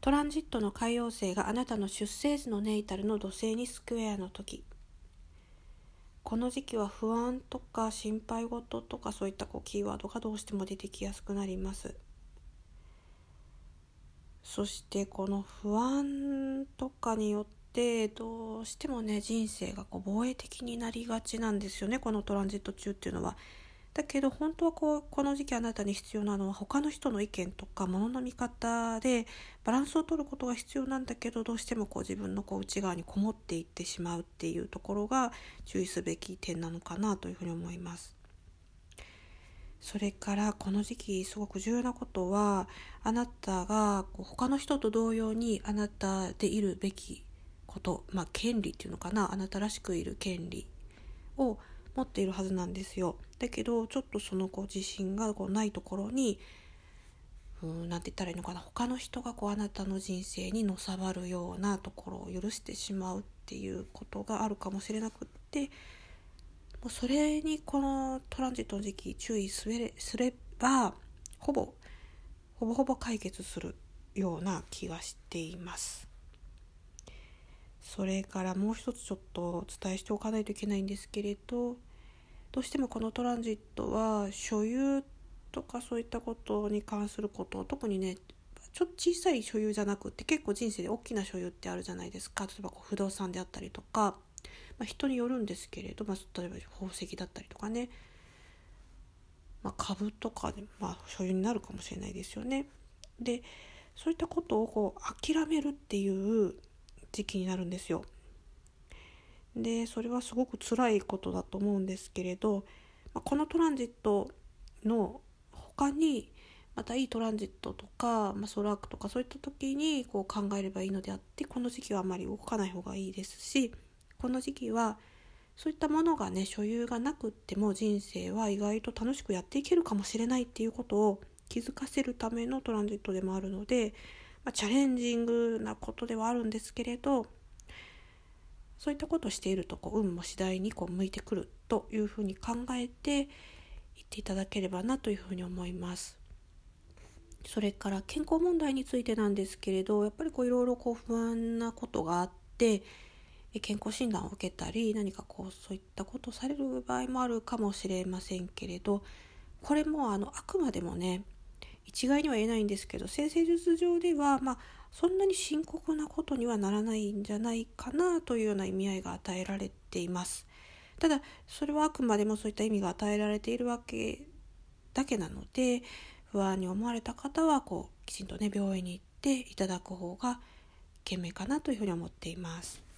トランジットの海洋星があなたの出生時のネイタルの土星にスクエアの時。この時期は不安とか心配事とかそういったこうキーワードがどうしても出てきやすくなります。そしてこの不安とかによってどうしてもね人生がこう防衛的になりがちなんですよね。このトランジット中っていうのは。だけど本当はこうこの時期あなたに必要なのは他の人の意見とか物の見方でバランスを取ることが必要なんだけどどうしてもこう自分のこう内側にこもっていってしまうっていうところが注意すべき点なのかなというふうに思います。それからこの時期すごく重要なことはあなたがこう他の人と同様にあなたでいるべきことまあ権利っていうのかなあなたらしくいる権利を持っているはずなんですよ。だけどちょっとそのこう自信がこうないところにうんなんて言ったらいいのかな他の人がこうあなたの人生にのさばるようなところを許してしまうっていうことがあるかもしれなくってもうそれにこのトランジットの時期注意すれすればほぼほぼほぼ解決するような気がしています。それからもう一つちょっとお伝えしておかないといけないんですけれどどうしてもこのトランジットは所有とかそういったことに関すること特にねちょっと小さい所有じゃなくって結構人生で大きな所有ってあるじゃないですか例えばこう不動産であったりとか、まあ、人によるんですけれど、まあ、例えば宝石だったりとかね、まあ、株とかで、まあ、所有になるかもしれないですよね。でそういったことをこう諦めるっていう時期になるんですよ。でそれはすごく辛いことだと思うんですけれどこのトランジットの他にまたいいトランジットとか、まあ、ソラークとかそういった時にこう考えればいいのであってこの時期はあまり動かない方がいいですしこの時期はそういったものがね所有がなくっても人生は意外と楽しくやっていけるかもしれないっていうことを気づかせるためのトランジットでもあるのでまあ、チャレンジングなことではあるんですけれどそういったことをしているとこう運も次第にこう向いてくるというふうに考えていっていただければなというふうに思います。それから健康問題についてなんですけれどやっぱりこういろいろこう不安なことがあって健康診断を受けたり何かこうそういったことをされる場合もあるかもしれませんけれどこれもあのあくまでもね一概には言えないんですけど先生術上では、まあ、そんなに深刻なことにはならないんじゃないかなというような意味合いが与えられています。ただそれはあくまでもそういった意味が与えられているわけだけなので不安に思われた方はこうきちんとね病院に行っていただく方が賢明かなというふうに思っています。